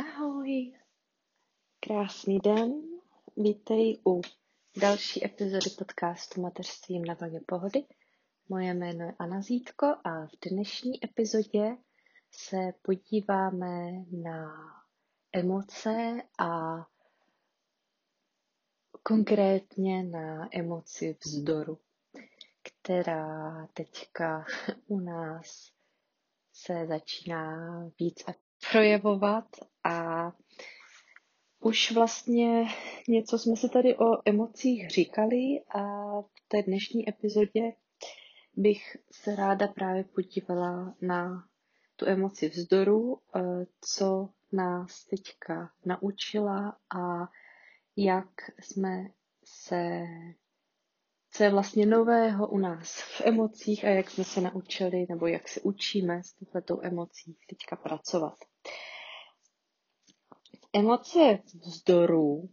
Ahoj, krásný den, vítej u další epizody podcastu Mateřstvím na vlně pohody. Moje jméno je Anna Zítko a v dnešní epizodě se podíváme na emoce a konkrétně na emoci vzdoru, která teďka u nás se začíná víc a projevovat a už vlastně něco jsme si tady o emocích říkali a v té dnešní epizodě bych se ráda právě podívala na tu emoci vzdoru, eh, co nás teďka naučila a jak jsme se, je vlastně nového u nás v emocích a jak jsme se naučili nebo jak se učíme s touhletou emocí teďka pracovat. Emoce vzdoru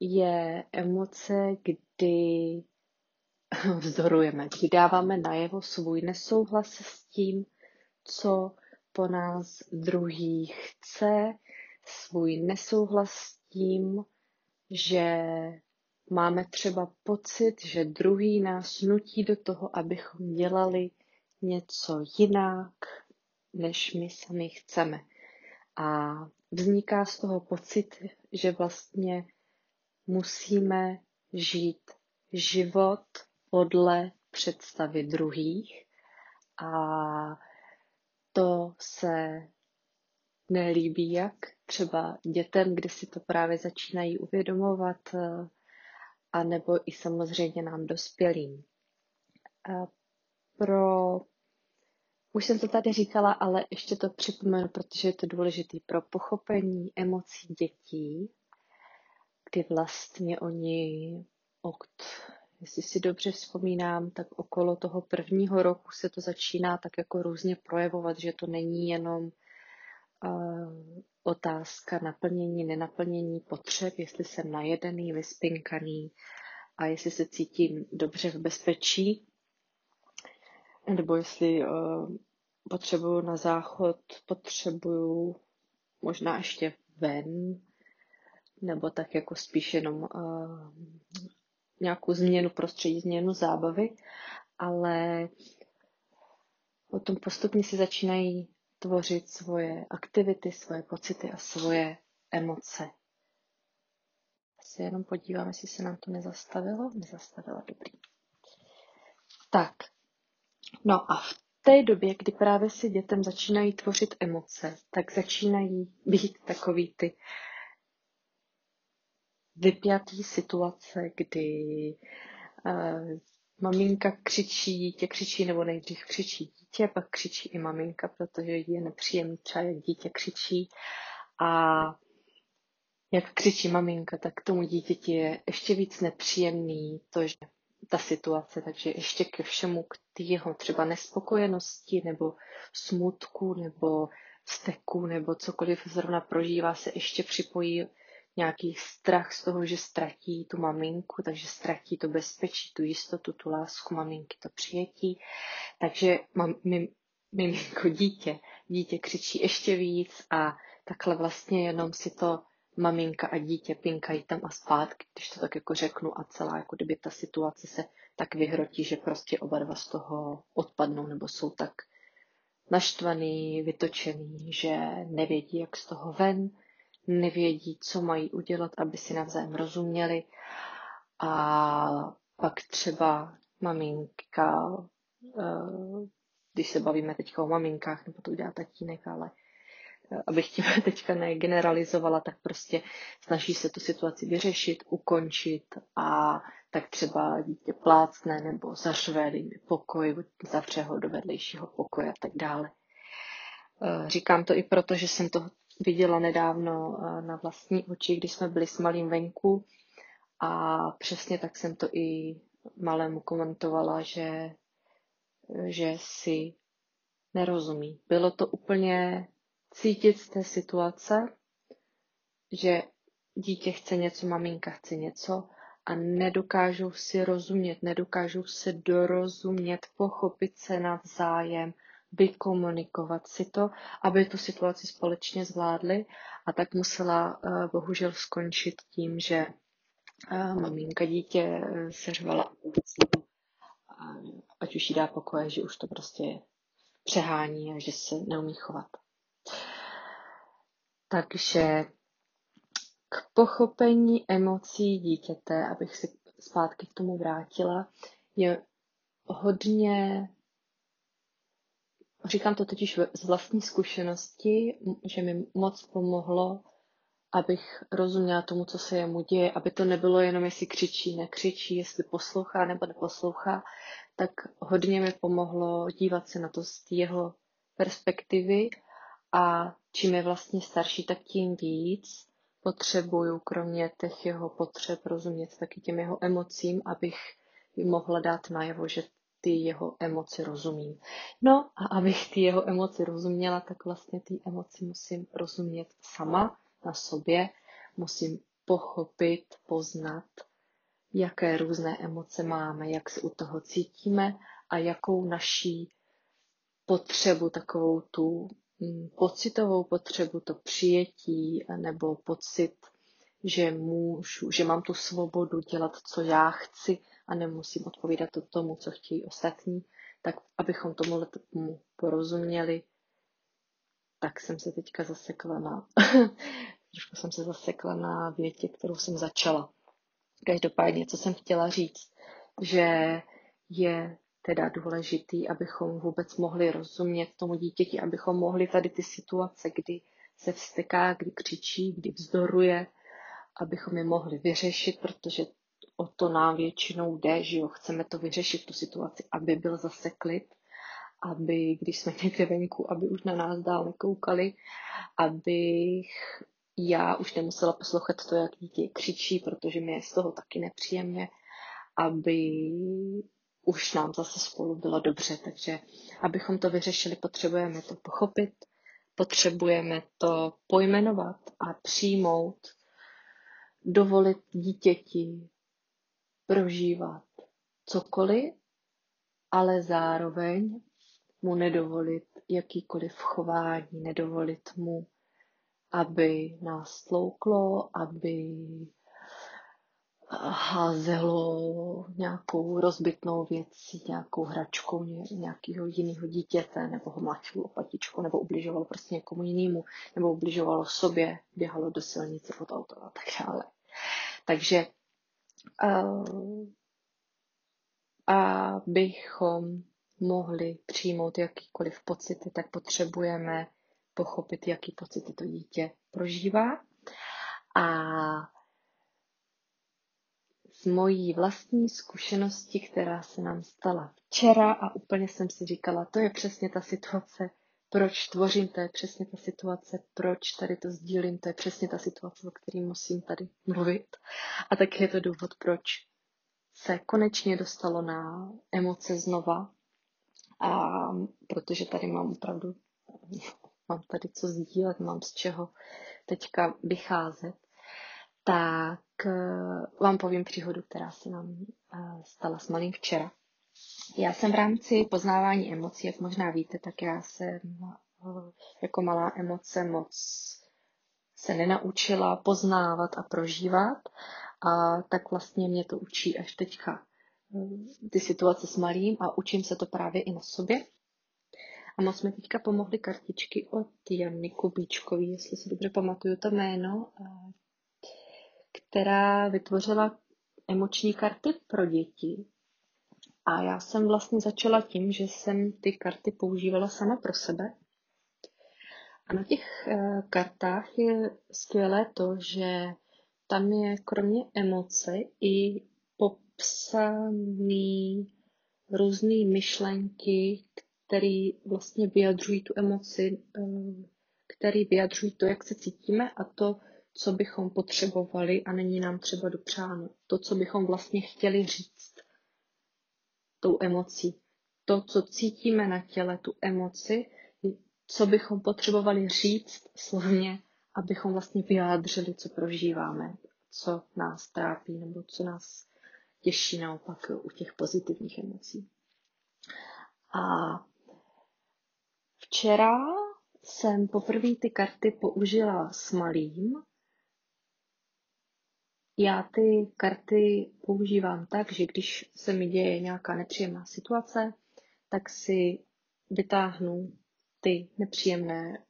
je emoce, kdy vzdorujeme, kdy dáváme najevo svůj nesouhlas s tím, co po nás druhý chce, svůj nesouhlas s tím, že máme třeba pocit, že druhý nás nutí do toho, abychom dělali něco jinak, než my sami chceme. A vzniká z toho pocit, že vlastně musíme žít život podle představy druhých a to se nelíbí jak třeba dětem, kde si to právě začínají uvědomovat, a nebo i samozřejmě nám dospělým. Pro už jsem to tady říkala, ale ještě to připomenu, protože je to důležité pro pochopení emocí dětí, kdy vlastně oni, od, jestli si dobře vzpomínám, tak okolo toho prvního roku se to začíná tak jako různě projevovat, že to není jenom otázka naplnění, nenaplnění potřeb, jestli jsem najedený, vyspinkaný a jestli se cítím dobře v bezpečí, nebo jestli uh, potřebuju na záchod, potřebuju možná ještě ven, nebo tak jako spíš jenom uh, nějakou změnu prostředí, změnu zábavy, ale potom postupně si začínají tvořit svoje aktivity, svoje pocity a svoje emoce. Se jenom podívám, jestli se nám to nezastavilo. Nezastavilo, dobrý. Tak, No a v té době, kdy právě si dětem začínají tvořit emoce, tak začínají být takový ty vypjatý situace, kdy uh, maminka křičí, dítě křičí, nebo nejdřív křičí dítě, pak křičí i maminka, protože je nepříjemný třeba, jak dítě křičí. A jak křičí maminka, tak tomu dítěti je ještě víc nepříjemný to, že ta situace, takže ještě ke všemu, k jeho třeba nespokojenosti nebo smutku nebo vzteku nebo cokoliv zrovna prožívá, se ještě připojí nějaký strach z toho, že ztratí tu maminku, takže ztratí to bezpečí, tu jistotu, tu lásku maminky, to přijetí. Takže mam, mim, miminko, dítě, dítě křičí ještě víc a takhle vlastně jenom si to maminka a dítě pinkají tam a zpátky, když to tak jako řeknu a celá, jako kdyby ta situace se tak vyhrotí, že prostě oba dva z toho odpadnou nebo jsou tak naštvaný, vytočený, že nevědí, jak z toho ven, nevědí, co mají udělat, aby si navzájem rozuměli. A pak třeba maminka, eh, když se bavíme teďka o maminkách, nebo to udělá tatínek, ale abych tím teďka negeneralizovala, tak prostě snaží se tu situaci vyřešit, ukončit a tak třeba dítě plácne nebo zařve pokoj, zavře ho do vedlejšího pokoje a tak dále. Eh, říkám to i proto, že jsem to viděla nedávno eh, na vlastní oči, když jsme byli s malým venku a přesně tak jsem to i malému komentovala, že, že si nerozumí. Bylo to úplně cítit z té situace, že dítě chce něco, maminka chce něco a nedokážou si rozumět, nedokážou se dorozumět, pochopit se navzájem, vykomunikovat si to, aby tu situaci společně zvládli a tak musela uh, bohužel skončit tím, že uh, maminka dítě seřvala vůbec ať už jí dá pokoje, že už to prostě přehání a že se neumí chovat. Takže k pochopení emocí dítěte, abych se zpátky k tomu vrátila, je hodně, říkám to totiž z vlastní zkušenosti, že mi moc pomohlo, abych rozuměla tomu, co se jemu děje, aby to nebylo jenom, jestli křičí, nekřičí, jestli poslouchá nebo neposlouchá, tak hodně mi pomohlo dívat se na to z jeho perspektivy a čím je vlastně starší, tak tím víc potřebuju, kromě těch jeho potřeb, rozumět taky těm jeho emocím, abych mohla dát najevo, že ty jeho emoci rozumím. No a abych ty jeho emoci rozuměla, tak vlastně ty emoci musím rozumět sama na sobě, musím pochopit, poznat, jaké různé emoce máme, jak se u toho cítíme a jakou naší potřebu, takovou tu mm, pocitovou potřebu, to přijetí nebo pocit, že můžu, že mám tu svobodu dělat, co já chci a nemusím odpovídat to tomu, co chtějí ostatní, tak abychom tomu porozuměli, tak jsem se teďka zasekla na, trošku jsem se zasekla na větě, kterou jsem začala. Každopádně, co jsem chtěla říct, že je teda důležitý, abychom vůbec mohli rozumět tomu dítěti, abychom mohli tady ty situace, kdy se vsteká, kdy křičí, kdy vzdoruje, abychom je mohli vyřešit, protože o to nám většinou jde, že jo, chceme to vyřešit, tu situaci, aby byl zase klid, aby, když jsme někde venku, aby už na nás dál nekoukali, abych já už nemusela poslouchat to, jak dítě křičí, protože mi je z toho taky nepříjemně, aby už nám zase spolu bylo dobře. Takže abychom to vyřešili, potřebujeme to pochopit, potřebujeme to pojmenovat a přijmout, dovolit dítěti prožívat cokoliv, ale zároveň mu nedovolit jakýkoliv chování, nedovolit mu aby nás tlouklo, aby házelo nějakou rozbitnou věcí, nějakou hračkou nějakého jiného dítěte, nebo ho mlátil opatičku, nebo ubližovalo prostě někomu jinému, nebo ubližovalo sobě, běhalo do silnice pod auto a tak dále. Takže uh, abychom mohli přijmout jakýkoliv pocity, tak potřebujeme pochopit, jaký pocity to dítě prožívá. A z mojí vlastní zkušenosti, která se nám stala včera a úplně jsem si říkala, to je přesně ta situace, proč tvořím, to je přesně ta situace, proč tady to sdílím, to je přesně ta situace, o které musím tady mluvit. A tak je to důvod, proč se konečně dostalo na emoce znova. A protože tady mám opravdu mám tady co sdílet, mám z čeho teďka vycházet, tak eh, vám povím příhodu, která se nám eh, stala s malým včera. Já jsem v rámci poznávání emocí, jak možná víte, tak já jsem eh, jako malá emoce moc se nenaučila poznávat a prožívat a tak vlastně mě to učí až teďka ty situace s malým a učím se to právě i na sobě. A moc mi teďka pomohly kartičky od Jany Kubíčkový, jestli si dobře pamatuju to jméno, která vytvořila emoční karty pro děti. A já jsem vlastně začala tím, že jsem ty karty používala sama pro sebe. A na těch e, kartách je skvělé to, že tam je kromě emoce i popsaný různé myšlenky, který vlastně vyjadřují tu emoci, eh, který vyjadřují to, jak se cítíme a to, co bychom potřebovali a není nám třeba dopřáno. To, co bychom vlastně chtěli říct tou emocí. To, co cítíme na těle, tu emoci, co bychom potřebovali říct slovně, abychom vlastně vyjádřili, co prožíváme, co nás trápí nebo co nás těší naopak u těch pozitivních emocí. A Včera jsem poprvé ty karty použila s malým. Já ty karty používám tak, že když se mi děje nějaká nepříjemná situace, tak si vytáhnu ty nepříjemné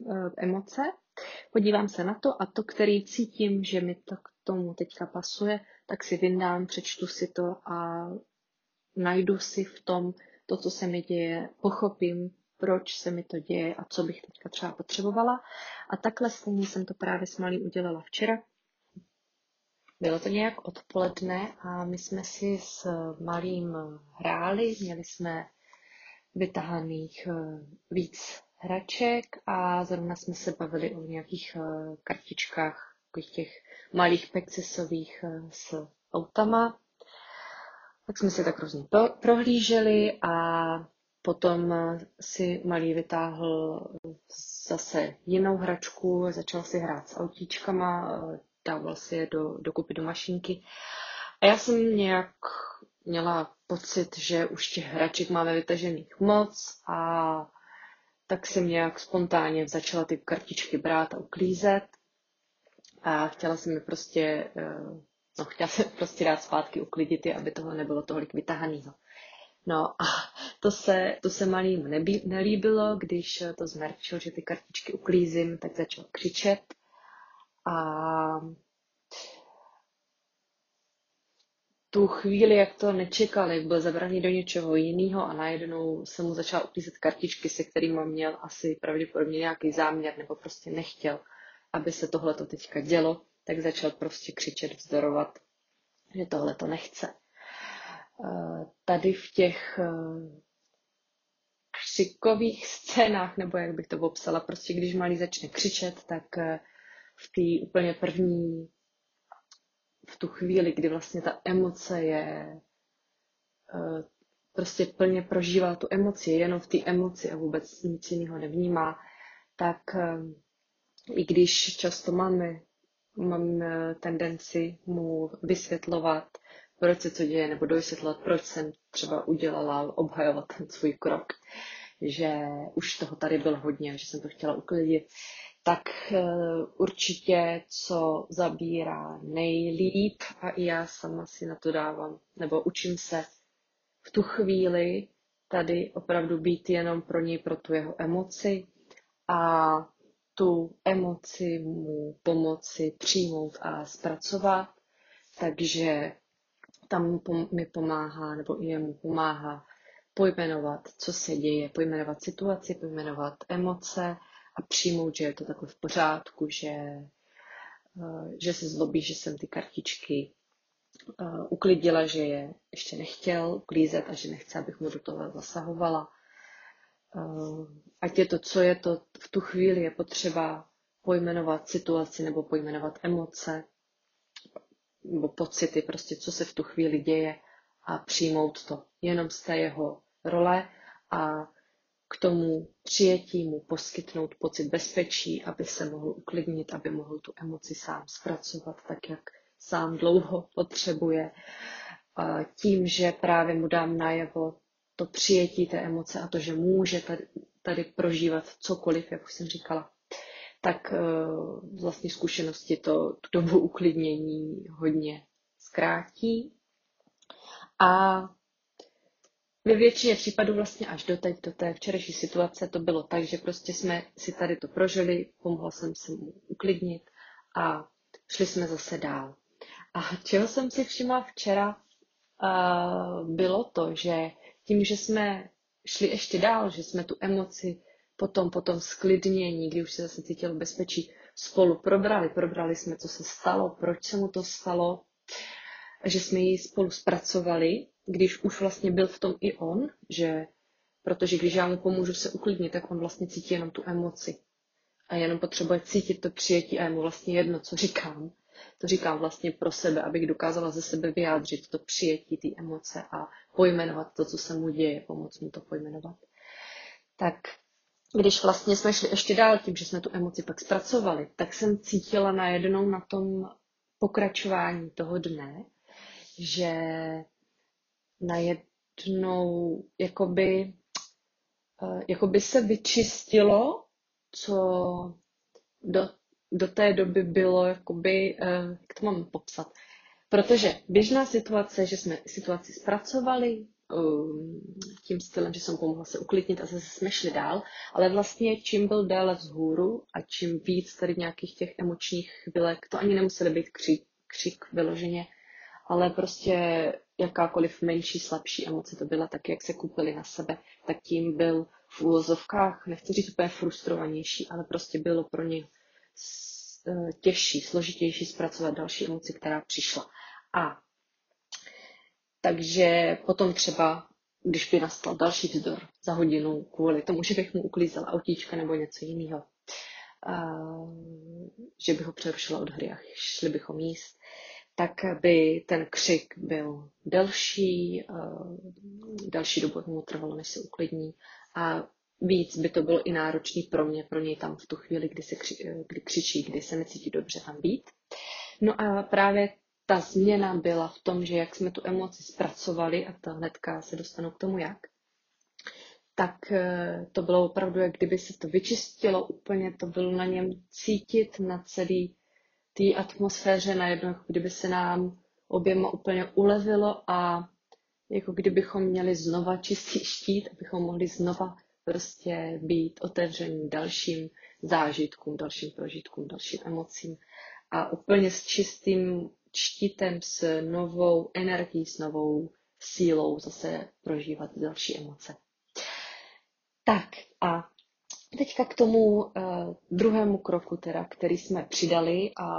uh, emoce, podívám se na to a to, který cítím, že mi to k tomu teďka pasuje, tak si vyndám, přečtu si to a najdu si v tom to, co se mi děje, pochopím, proč se mi to děje a co bych teďka třeba potřebovala. A takhle stejně jsem to právě s malým udělala včera. Bylo to nějak odpoledne a my jsme si s malým hráli, měli jsme vytahaných eh, víc hraček a zrovna jsme se bavili o nějakých eh, kartičkách, takových těch malých pexisových eh, s autama. Tak jsme si tak různě prohlíželi a potom si malý vytáhl zase jinou hračku, začal si hrát s autíčkama, dával si je do, dokupy do mašinky. A já jsem nějak měla pocit, že už těch hraček máme vytažených moc a tak jsem nějak spontánně začala ty kartičky brát a uklízet. A chtěla jsem je prostě, eh, no chtěla jsem prostě dát zpátky uklidit je, aby toho nebylo tolik vytahaného. No a to se, to se malým nebí, nelíbilo, když to zmerčil, že ty kartičky uklízím, tak začal křičet. A tu chvíli, jak to nečekal, jak byl zabraný do něčeho jiného a najednou se mu začal uklízet kartičky, se kterými měl asi pravděpodobně nějaký záměr nebo prostě nechtěl, aby se tohle to teďka dělo, tak začal prostě křičet, vzdorovat, že tohle to nechce. Eh, tady v těch eh, křikových scénách, nebo jak bych to popsala, prostě když malý začne křičet, tak eh, v té úplně první v tu chvíli, kdy vlastně ta emoce je eh, prostě plně prožívá tu emoci, jenom v té emoci a vůbec nic jiného nevnímá, tak eh, i když často máme, máme tendenci mu vysvětlovat, proč se co děje, nebo dovysvětlovat, proč jsem třeba udělala, obhajovat ten svůj krok, že už toho tady bylo hodně, že jsem to chtěla uklidit, tak eh, určitě, co zabírá nejlíp. A i já sama si na to dávám, nebo učím se v tu chvíli tady opravdu být jenom pro něj, pro tu jeho emoci. A tu emoci mu pomoci přijmout a zpracovat. Takže tam mi pomáhá, nebo i jemu pomáhá pojmenovat, co se děje, pojmenovat situaci, pojmenovat emoce, a přijmout, že je to takhle v pořádku, že, eh, že se zlobí, že jsem ty kartičky eh, uklidila, že je ještě nechtěl uklízet a že nechce, abych mu do toho zasahovala. Eh, ať je to, co je to, v tu chvíli je potřeba pojmenovat situaci nebo pojmenovat emoce nebo pocity, prostě co se v tu chvíli děje a přijmout to jenom z té jeho role a k tomu přijetí mu poskytnout pocit bezpečí, aby se mohl uklidnit, aby mohl tu emoci sám zpracovat tak, jak sám dlouho potřebuje. Tím, že právě mu dám najevo to přijetí té emoce a to, že může tady, tady prožívat cokoliv, jak už jsem říkala, tak e, z vlastní zkušenosti to tu dobu uklidnění hodně zkrátí. A ve většině případů vlastně až do teď, do té včerejší situace, to bylo tak, že prostě jsme si tady to prožili, pomohla jsem se mu uklidnit a šli jsme zase dál. A čeho jsem si všimla včera, bylo to, že tím, že jsme šli ještě dál, že jsme tu emoci potom, potom sklidnění, kdy už se zase cítil bezpečí, spolu probrali. Probrali jsme, co se stalo, proč se mu to stalo, že jsme ji spolu zpracovali když už vlastně byl v tom i on, že protože když já mu pomůžu se uklidnit, tak on vlastně cítí jenom tu emoci. A jenom potřebuje cítit to přijetí a je mu vlastně jedno, co říkám. To říkám vlastně pro sebe, abych dokázala ze sebe vyjádřit to přijetí té emoce a pojmenovat to, co se mu děje, pomoct mu to pojmenovat. Tak když vlastně jsme šli ještě dál tím, že jsme tu emoci pak zpracovali, tak jsem cítila najednou na tom pokračování toho dne, že najednou jakoby uh, jako by se vyčistilo, co do, do té doby bylo, jakoby, uh, jak to mám popsat, Protože běžná situace, že jsme situaci zpracovali, um, tím stylem, že jsem pomohla se uklidnit a zase jsme šli dál, ale vlastně čím byl dále vzhůru a čím víc tady nějakých těch emočních chvilek, to ani nemuseli být křik, křik vyloženě, ale prostě jakákoliv menší, slabší emoce to byla, tak jak se kupili na sebe, tak tím byl v úvozovkách, nechci říct úplně frustrovanější, ale prostě bylo pro ně e, těžší, složitější zpracovat další emoci, která přišla. A takže potom třeba, když by nastal další vzdor za hodinu kvůli tomu, že bych mu uklízel autíčka nebo něco jiného, že by ho přerušila od hry a šli bychom jíst, tak by ten křik byl delší, další dobu mu trvalo, než se uklidní a víc by to bylo i náročný pro mě, pro něj tam v tu chvíli, kdy, se kři, kdy křičí, kdy se necítí dobře tam být. No a právě ta změna byla v tom, že jak jsme tu emoci zpracovali, a to hnedka se dostanu k tomu jak, tak eh, to bylo opravdu, jak kdyby se to vyčistilo úplně, to bylo na něm cítit na celý té atmosféře najednou, jako kdyby se nám oběma úplně ulevilo a jako kdybychom měli znova čistý štít, abychom mohli znova prostě být otevření dalším zážitkům, dalším prožitkům, dalším emocím a úplně s čistým štítem, s novou energií, s novou sílou zase prožívat další emoce. Tak a teďka k tomu uh, druhému kroku, teda, který jsme přidali a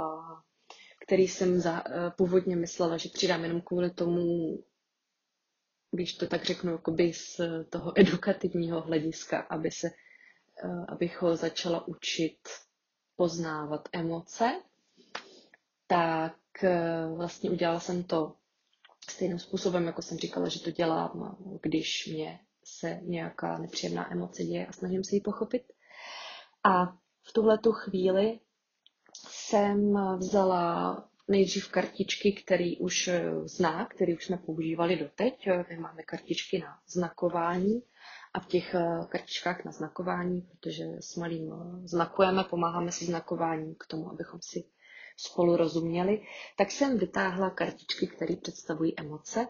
který jsem za, uh, původně myslela, že přidám jenom kvůli tomu, když to tak řeknu, jakoby z toho edukativního hlediska, aby se, uh, abych ho začala učit poznávat emoce, tak Eh, vlastně udělala jsem to stejným způsobem, jako jsem říkala, že to dělám, když mě se nějaká nepříjemná emoce děje a snažím se ji pochopit. A v tuhle tu chvíli jsem vzala nejdřív kartičky, který už eh, zná, který už jsme používali doteď. My máme kartičky na znakování a v těch eh, kartičkách na znakování, protože s malým znakujeme, pomáháme si znakováním k tomu, abychom si spolu rozuměli, tak jsem vytáhla kartičky, které představují emoce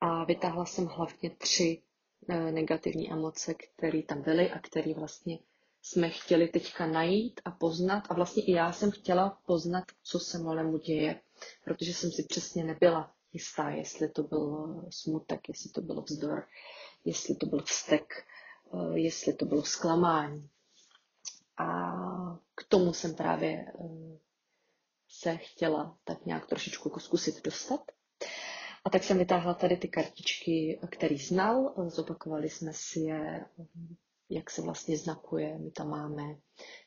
a vytáhla jsem hlavně tři eh, negativní emoce, které tam byly a které vlastně jsme chtěli teďka najít a poznat. A vlastně i já jsem chtěla poznat, co se malému děje, protože jsem si přesně nebyla jistá, jestli to byl smutek, jestli to byl vzdor, jestli to byl vztek, eh, jestli to bylo zklamání. A k tomu jsem právě eh, se chtěla tak nějak trošičku zkusit dostat. A tak jsem vytáhla tady ty kartičky, který znal. Zopakovali jsme si je, jak se vlastně znakuje. My tam máme,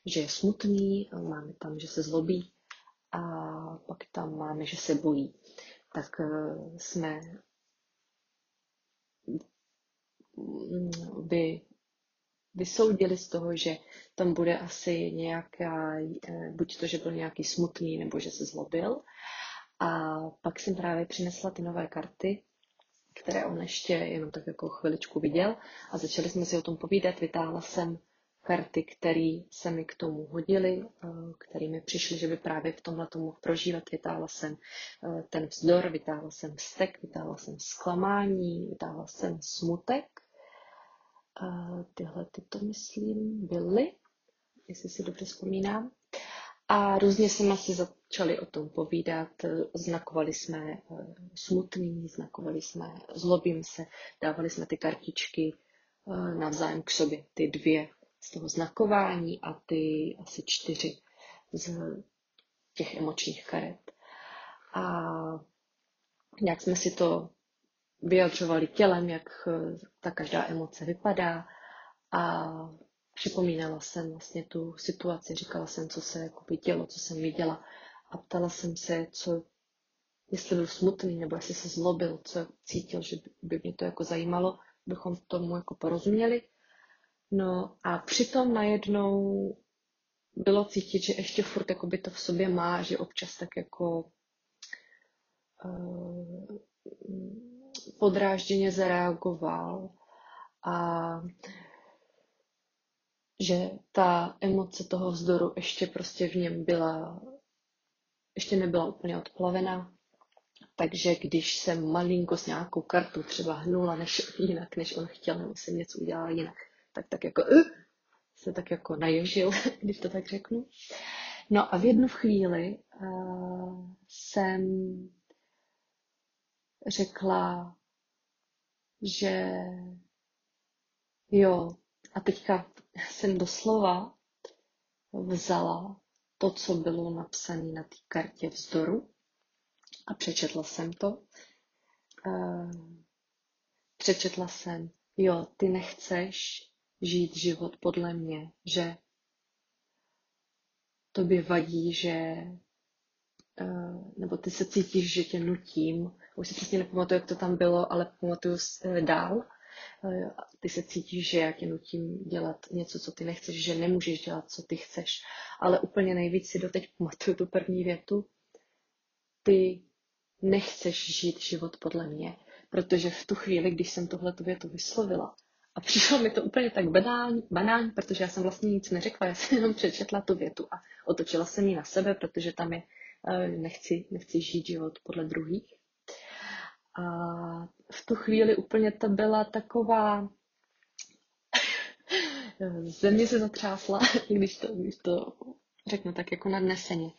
že je smutný, máme tam, že se zlobí a pak tam máme, že se bojí. Tak eh, jsme by vysoudili z toho, že tam bude asi nějaká, eh, buď to, že byl nějaký smutný, nebo že se zlobil. A pak jsem právě přinesla ty nové karty, které on ještě jenom tak jako chviličku viděl a začali jsme si o tom povídat. Vytáhla jsem karty, které se mi k tomu hodily, eh, které mi přišly, že by právě v tomhle tomu prožívat. Vytáhla jsem eh, ten vzdor, vytáhla jsem vztek, vytáhla jsem zklamání, vytáhla jsem smutek tyhle tyto, myslím, byly, jestli si dobře vzpomínám. A různě jsme si začali o tom povídat, znakovali jsme eh, smutný, znakovali jsme zlobím se, dávali jsme ty kartičky eh, navzájem k sobě, ty dvě z toho znakování a ty asi čtyři z těch emočních karet. A jak jsme si to vyjadřovali tělem, jak eh, ta každá emoce vypadá. A připomínala jsem vlastně tu situaci, říkala jsem, co se jako dělo, co jsem viděla a ptala jsem se, co, jestli byl smutný nebo jestli se zlobil, co cítil, že by mě to jako zajímalo, bychom tomu jako porozuměli. No a přitom najednou bylo cítit, že ještě furt jako by to v sobě má, že občas tak jako uh, podrážděně zareagoval a že ta emoce toho vzdoru ještě prostě v něm byla, ještě nebyla úplně odplavená. Takže když jsem malinko s nějakou kartu třeba hnula než, jinak, než on chtěl, nebo jsem něco udělala jinak, tak tak jako uh, se tak jako naježil, když to tak řeknu. No a v jednu chvíli uh, jsem řekla, že jo, a teďka jsem doslova vzala to, co bylo napsané na té kartě vzdoru a přečetla jsem to. Uh, přečetla jsem, jo, ty nechceš žít život podle mě, že tobě vadí, že uh, nebo ty se cítíš, že tě nutím. Už si přesně nepamatuju, jak to tam bylo, ale pamatuju uh, dál. Uh, ty se cítíš, že já tě nutím dělat něco, co ty nechceš, že nemůžeš dělat, co ty chceš. Ale úplně nejvíc si doteď pamatuju tu první větu. Ty nechceš žít život podle mě, protože v tu chvíli, když jsem tohle větu vyslovila, a přišlo mi to úplně tak banální, banální, protože já jsem vlastně nic neřekla, já jsem jenom přečetla tu větu a otočila jsem ji na sebe, protože tam je, eh, nechci, nechci žít život podle druhých. A v tu chvíli úplně to byla taková, země se zatřásla, když to, když to řeknu tak jako nadneseně.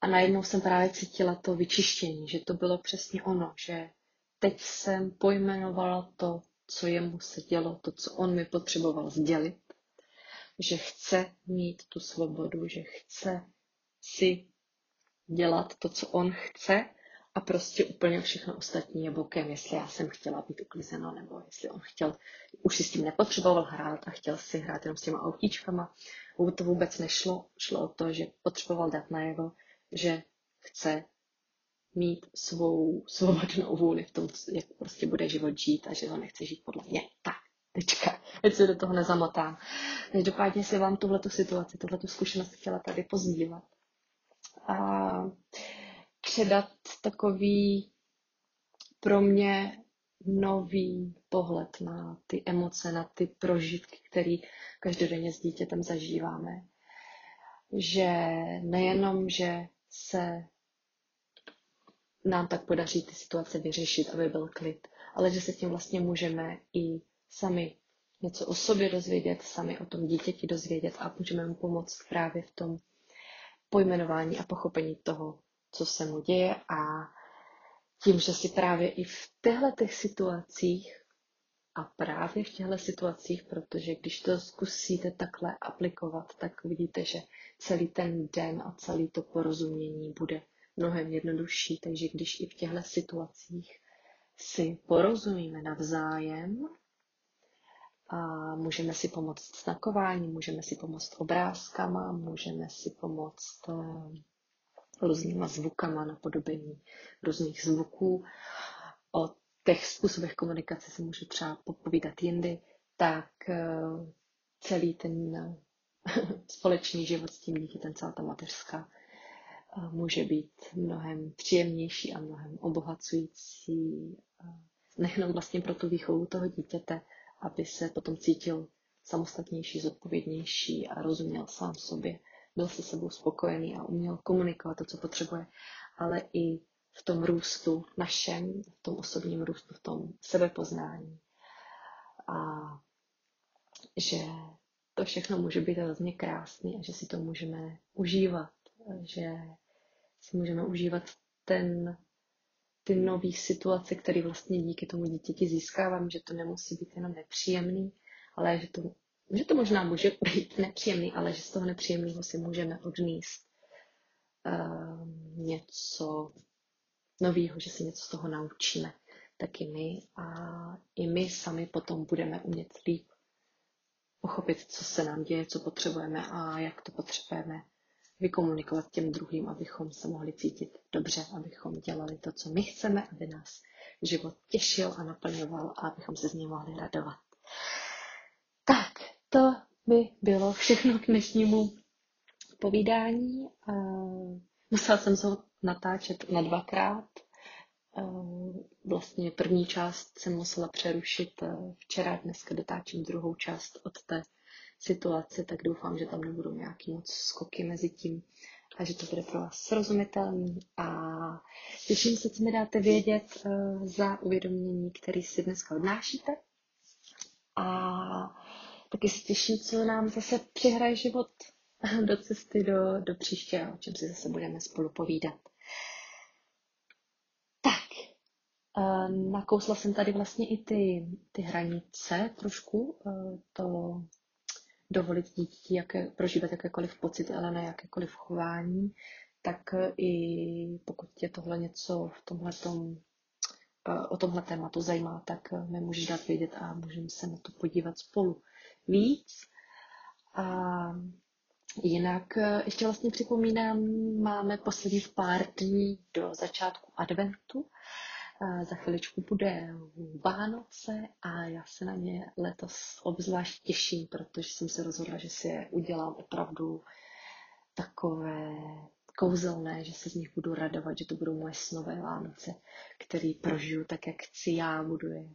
A najednou jsem právě cítila to vyčištění, že to bylo přesně ono, že teď jsem pojmenovala to, co jemu se dělo, to, co on mi potřeboval sdělit, že chce mít tu svobodu, že chce si dělat to, co on chce a prostě úplně všechno ostatní je bokem, jestli já jsem chtěla být uklizeno, nebo jestli on chtěl, už si s tím nepotřeboval hrát a chtěl si hrát jenom s těma autíčkama. To vůbec nešlo, šlo o to, že potřeboval dát najevo, že chce mít svou svobodnou vůli v tom, jak prostě bude život žít a že ho nechce žít podle mě. Tak, tečka. Teď se do toho nezamotám. Každopádně si vám tuhletu situaci, tuhletu zkušenost chtěla tady pozdílet. A předat takový pro mě nový pohled na ty emoce, na ty prožitky, které každodenně s dítětem zažíváme. Že nejenom, že se nám tak podaří ty situace vyřešit, aby byl klid, ale že se tím vlastně můžeme i sami něco o sobě dozvědět, sami o tom dítěti dozvědět a můžeme mu pomoct právě v tom pojmenování a pochopení toho, co se mu děje a tím, že si právě i v těchto těch situacích a právě v těchto situacích, protože když to zkusíte takhle aplikovat, tak uvidíte, že celý ten den a celý to porozumění bude mnohem jednodušší. Takže když i v těchto situacích si porozumíme navzájem a můžeme si pomoct znakováním, můžeme si pomoct obrázkama, můžeme si pomoct eh, různýma zvukama, napodobení různých zvuků. O těch způsobech komunikace se můžu třeba popovídat jindy, tak eh, celý ten eh, společný život s tím dítětem, celá ta mateřská, eh, může být mnohem příjemnější a mnohem obohacující, nejenom vlastně pro tu výchovu toho dítěte, aby se potom cítil samostatnější, zodpovědnější a rozuměl sám sobě, byl se sebou spokojený a uměl komunikovat to, co potřebuje, ale i v tom růstu našem, v tom osobním růstu, v tom sebepoznání. A že to všechno může být hrozně krásný a že si to můžeme užívat, že si můžeme užívat ten, ty nové situace, které vlastně díky tomu dítěti získávám, že to nemusí být jenom nepříjemný, ale že to, že to možná může být nepříjemný, ale že z toho nepříjemného si můžeme odníst uh, něco nového, že si něco z toho naučíme, taky my a i my sami potom budeme umět líp pochopit, co se nám děje, co potřebujeme a jak to potřebujeme vykomunikovat těm druhým, abychom se mohli cítit dobře, abychom dělali to, co my chceme, aby nás život těšil a naplňoval a abychom se z něj mohli radovat. To by bylo všechno k dnešnímu povídání. Musela jsem se ho natáčet na dvakrát. Vlastně první část jsem musela přerušit včera, dneska dotáčím druhou část od té situaci, tak doufám, že tam nebudou nějaký moc skoky mezi tím a že to bude pro vás srozumitelný a těším se, co mi dáte vědět uh, za uvědomění, který si dneska odnášíte a taky se těším, co nám zase přihraje život do cesty do, do příště, o čem si zase budeme spolu povídat. Tak, eh, nakousla jsem tady vlastně i ty, ty hranice trošku, eh, to dovolit dítěti jaké, prožívat jakékoliv pocity, ale ne jakékoliv chování, tak i pokud tě tohle něco v tomhle o tomhle tématu zajímá, tak mi můžeš dát vědět a můžeme se na to podívat spolu víc. A jinak eh, ještě vlastně připomínám, máme posledních pár dní do začátku adventu. Eh, za chviličku bude Vánoce a já se na ně letos obzvlášť těším, protože jsem se rozhodla, že si je udělám opravdu takové kouzelné, že se z nich budu radovat, že to budou moje snové Vánoce, které prožiju tak, jak chci já, budu je.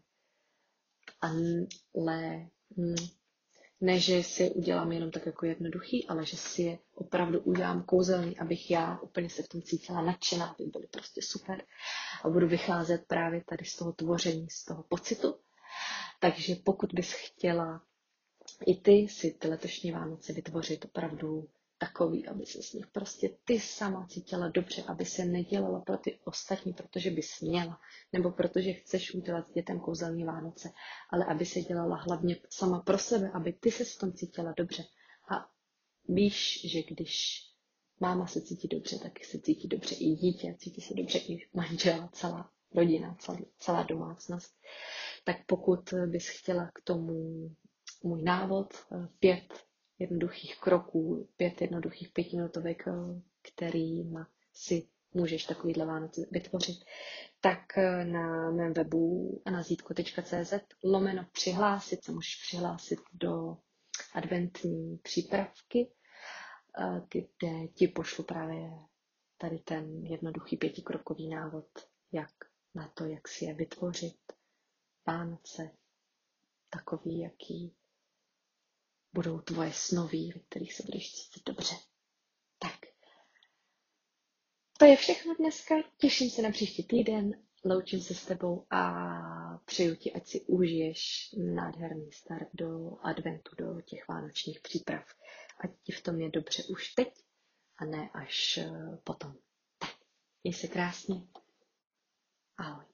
Ale ne, že si je udělám jenom tak jako jednoduchý, ale že si je opravdu udělám kouzelný, abych já úplně se v tom cítila nadšená, aby byly prostě super. A budu vycházet právě tady z toho tvoření, z toho pocitu. Takže pokud bys chtěla i ty si ty letošní Vánoce vytvořit opravdu takový, aby se z nich prostě ty sama cítila dobře, aby se nedělala pro ty ostatní, protože bys měla, nebo protože chceš udělat dětem kouzelní Vánoce, ale aby se dělala hlavně sama pro sebe, aby ty se s tom cítila dobře. A víš, že když máma se cítí dobře, tak se cítí dobře i dítě, cítí se dobře i manžel, celá rodina, celá, celá domácnost. Tak pokud bys chtěla k tomu můj návod, eh, pět jednoduchých kroků, pět jednoduchých pětiminutovek, eh, kterým si můžeš takovýhle Vánoce vytvořit, tak eh, na mém webu anazítko.cz lomeno přihlásit se můžeš přihlásit do adventní přípravky, eh, kde ti pošlu právě tady ten jednoduchý pětikrokový návod, jak na to, jak si je vytvořit. Vánoce takový, jaký budou tvoje snoví, ve kterých se budeš cítit dobře. Tak. To je všechno dneska. Těším se na příští týden. Loučím se s tebou a přeju ti, ať si užiješ nádherný start do adventu, do těch vánočních příprav. Ať ti v tom je dobře už teď a ne až eh, potom. Tak, měj se krásně. Ahoj.